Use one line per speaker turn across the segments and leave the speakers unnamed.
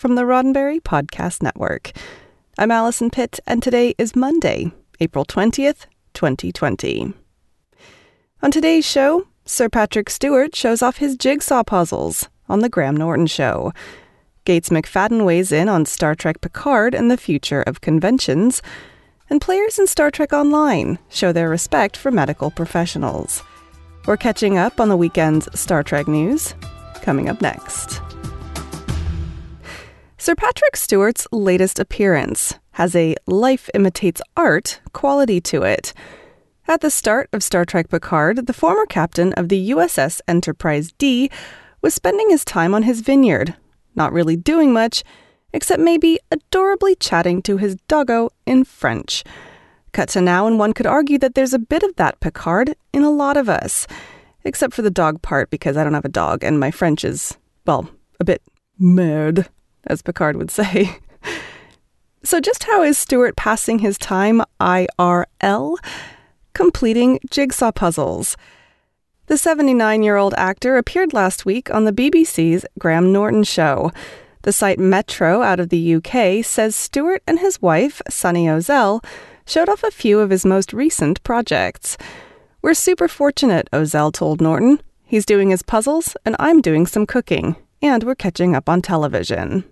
from the Roddenberry Podcast Network. I'm Allison Pitt, and today is Monday, April 20th, 2020. On today's show, Sir Patrick Stewart shows off his jigsaw puzzles on The Graham Norton Show. Gates McFadden weighs in on Star Trek Picard and the future of conventions. And players in Star Trek Online show their respect for medical professionals. We're catching up on the weekend's Star Trek news. Coming up next. Sir Patrick Stewart's latest appearance has a life imitates art quality to it. At the start of Star Trek Picard, the former captain of the USS Enterprise D was spending his time on his vineyard, not really doing much, except maybe adorably chatting to his doggo in French. Cut to now, and one could argue that there's a bit of that Picard in a lot of us, except for the dog part, because I don't have a dog, and my French is, well, a bit mad, as Picard would say. so, just how is Stewart passing his time IRL? Completing jigsaw puzzles. The 79 year old actor appeared last week on the BBC's Graham Norton Show. The site Metro out of the UK says Stewart and his wife, Sunny Ozell, showed off a few of his most recent projects. We're super fortunate, Ozell told Norton. He's doing his puzzles, and I'm doing some cooking, and we're catching up on television.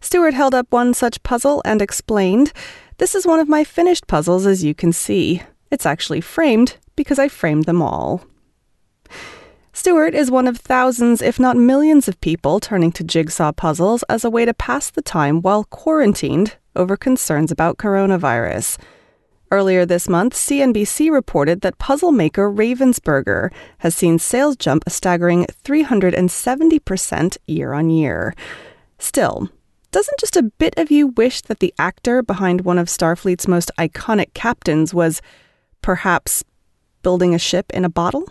Stewart held up one such puzzle and explained, This is one of my finished puzzles, as you can see. It's actually framed because I framed them all. Stewart is one of thousands, if not millions, of people turning to jigsaw puzzles as a way to pass the time while quarantined over concerns about coronavirus. Earlier this month, CNBC reported that puzzle maker Ravensburger has seen sales jump a staggering 370% year on year. Still, doesn't just a bit of you wish that the actor behind one of Starfleet's most iconic captains was perhaps building a ship in a bottle?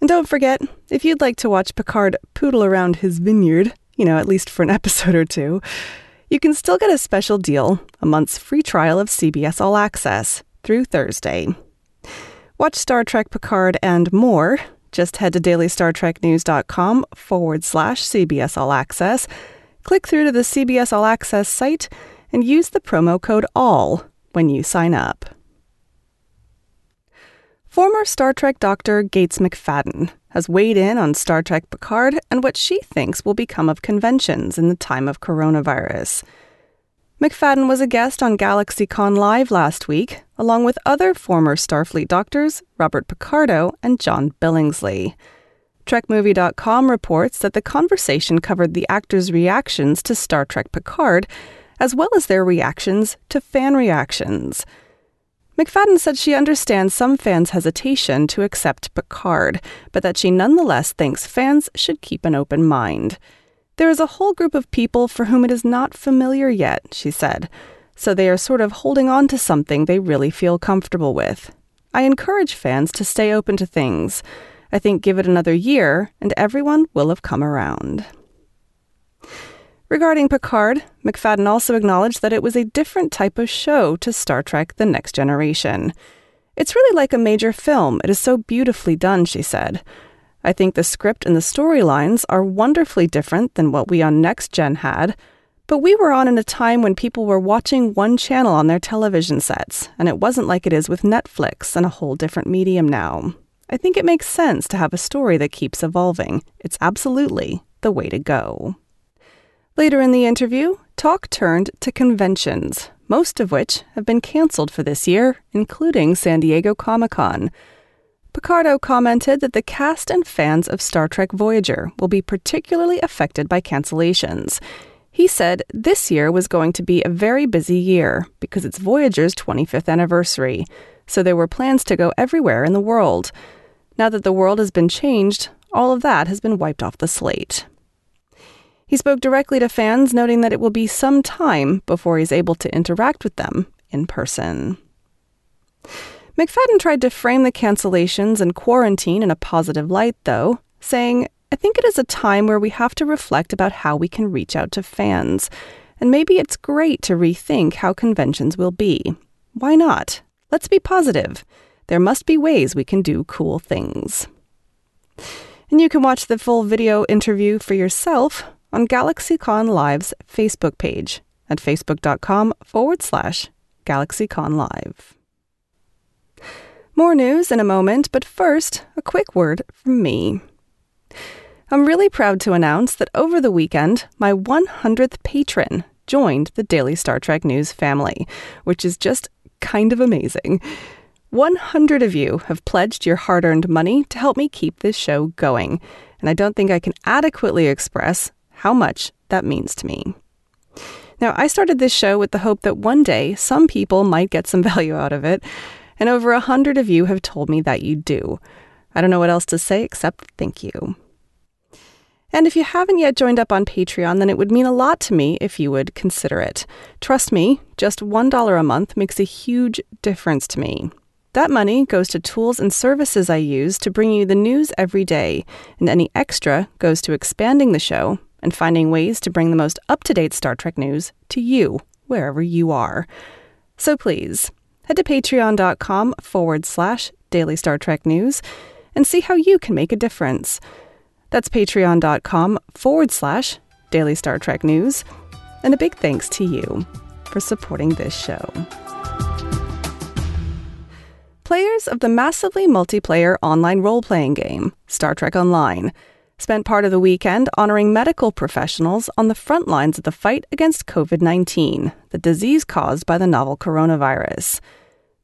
And don't forget, if you'd like to watch Picard poodle around his vineyard, you know, at least for an episode or two, you can still get a special deal a month's free trial of CBS All Access through Thursday. Watch Star Trek Picard and more. Just head to dailystartreknews.com forward slash CBS All Access, click through to the CBS All Access site, and use the promo code ALL when you sign up. Former Star Trek Doctor Gates McFadden has weighed in on Star Trek Picard and what she thinks will become of conventions in the time of coronavirus. McFadden was a guest on GalaxyCon Live last week, along with other former Starfleet doctors Robert Picardo and John Billingsley. TrekMovie.com reports that the conversation covered the actors' reactions to Star Trek Picard, as well as their reactions to fan reactions. McFadden said she understands some fans' hesitation to accept Picard, but that she nonetheless thinks fans should keep an open mind. There is a whole group of people for whom it is not familiar yet, she said, so they are sort of holding on to something they really feel comfortable with. I encourage fans to stay open to things. I think give it another year, and everyone will have come around. Regarding Picard, McFadden also acknowledged that it was a different type of show to Star Trek The Next Generation. It's really like a major film. It is so beautifully done, she said. I think the script and the storylines are wonderfully different than what we on Next Gen had, but we were on in a time when people were watching one channel on their television sets, and it wasn't like it is with Netflix and a whole different medium now. I think it makes sense to have a story that keeps evolving. It's absolutely the way to go. Later in the interview, talk turned to conventions, most of which have been canceled for this year, including San Diego Comic Con. Picardo commented that the cast and fans of Star Trek Voyager will be particularly affected by cancellations. He said this year was going to be a very busy year because it's Voyager's 25th anniversary, so there were plans to go everywhere in the world. Now that the world has been changed, all of that has been wiped off the slate. He spoke directly to fans, noting that it will be some time before he's able to interact with them in person. McFadden tried to frame the cancellations and quarantine in a positive light, though, saying, I think it is a time where we have to reflect about how we can reach out to fans. And maybe it's great to rethink how conventions will be. Why not? Let's be positive. There must be ways we can do cool things. And you can watch the full video interview for yourself on GalaxyCon Live's Facebook page at facebook.com forward slash GalaxyCon Live. More news in a moment, but first, a quick word from me. I'm really proud to announce that over the weekend, my 100th patron joined the Daily Star Trek News family, which is just kind of amazing. 100 of you have pledged your hard earned money to help me keep this show going, and I don't think I can adequately express how much that means to me. Now, I started this show with the hope that one day some people might get some value out of it, and over a hundred of you have told me that you do. I don't know what else to say except thank you. And if you haven't yet joined up on Patreon, then it would mean a lot to me if you would consider it. Trust me, just $1 a month makes a huge difference to me. That money goes to tools and services I use to bring you the news every day, and any extra goes to expanding the show and finding ways to bring the most up to date Star Trek news to you, wherever you are. So please, head to patreon.com forward slash daily Star Trek news and see how you can make a difference. That's patreon.com forward slash daily Star Trek news. And a big thanks to you for supporting this show. Players of the massively multiplayer online role playing game, Star Trek Online, spent part of the weekend honoring medical professionals on the front lines of the fight against COVID 19, the disease caused by the novel coronavirus.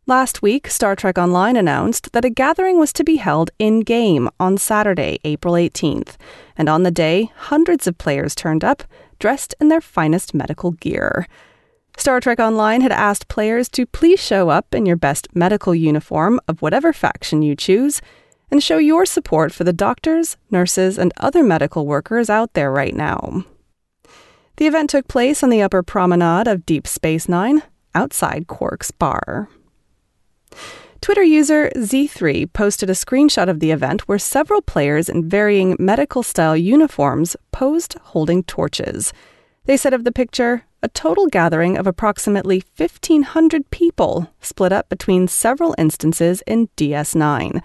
Last week, Star Trek Online announced that a gathering was to be held in game on Saturday, April 18th, and on the day, hundreds of players turned up, dressed in their finest medical gear. Star Trek Online had asked players to please show up in your best medical uniform of whatever faction you choose and show your support for the doctors, nurses, and other medical workers out there right now. The event took place on the upper promenade of Deep Space Nine, outside Quark's bar. Twitter user Z3 posted a screenshot of the event where several players in varying medical style uniforms posed holding torches. They said of the picture, a total gathering of approximately 1,500 people split up between several instances in DS9.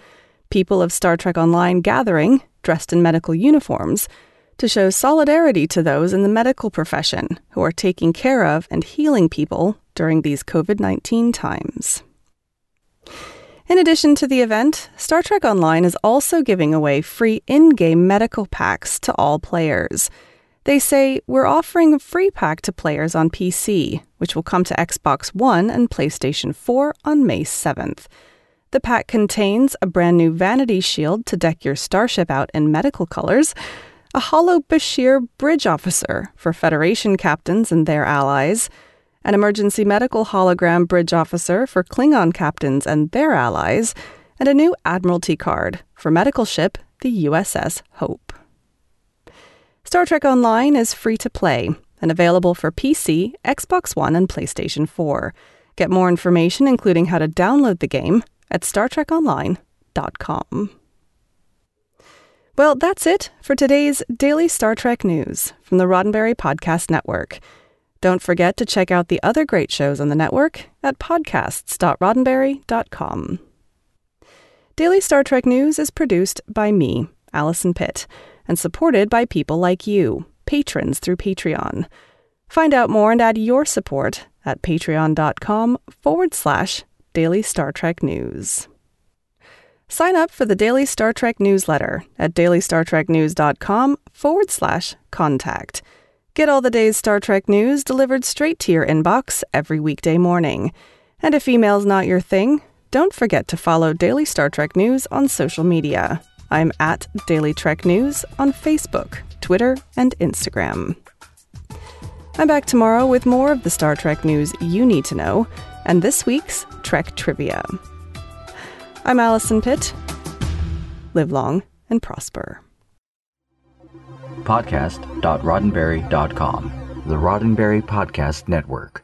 People of Star Trek Online gathering, dressed in medical uniforms, to show solidarity to those in the medical profession who are taking care of and healing people during these COVID 19 times. In addition to the event, Star Trek Online is also giving away free in game medical packs to all players. They say, We're offering a free pack to players on PC, which will come to Xbox One and PlayStation 4 on May 7th. The pack contains a brand new vanity shield to deck your starship out in medical colors, a holo Bashir bridge officer for Federation captains and their allies, an emergency medical hologram bridge officer for Klingon captains and their allies, and a new Admiralty card for medical ship the USS Hope. Star Trek Online is free to play and available for PC, Xbox One, and PlayStation 4. Get more information, including how to download the game, at StarTrekOnline.com. Well, that's it for today's Daily Star Trek News from the Roddenberry Podcast Network. Don't forget to check out the other great shows on the network at podcasts.roddenberry.com. Daily Star Trek News is produced by me, Allison Pitt, and supported by people like you, patrons through Patreon. Find out more and add your support at patreon.com forward slash daily Star Trek news. Sign up for the Daily Star Trek newsletter at dailystartreknews.com forward slash contact. Get all the day's Star Trek news delivered straight to your inbox every weekday morning. And if email's not your thing, don't forget to follow Daily Star Trek News on social media. I'm at Daily Trek News on Facebook, Twitter, and Instagram. I'm back tomorrow with more of the Star Trek news you need to know and this week's Trek Trivia. I'm Allison Pitt. Live long and prosper.
podcast.roddenberry.com. The Roddenberry Podcast Network.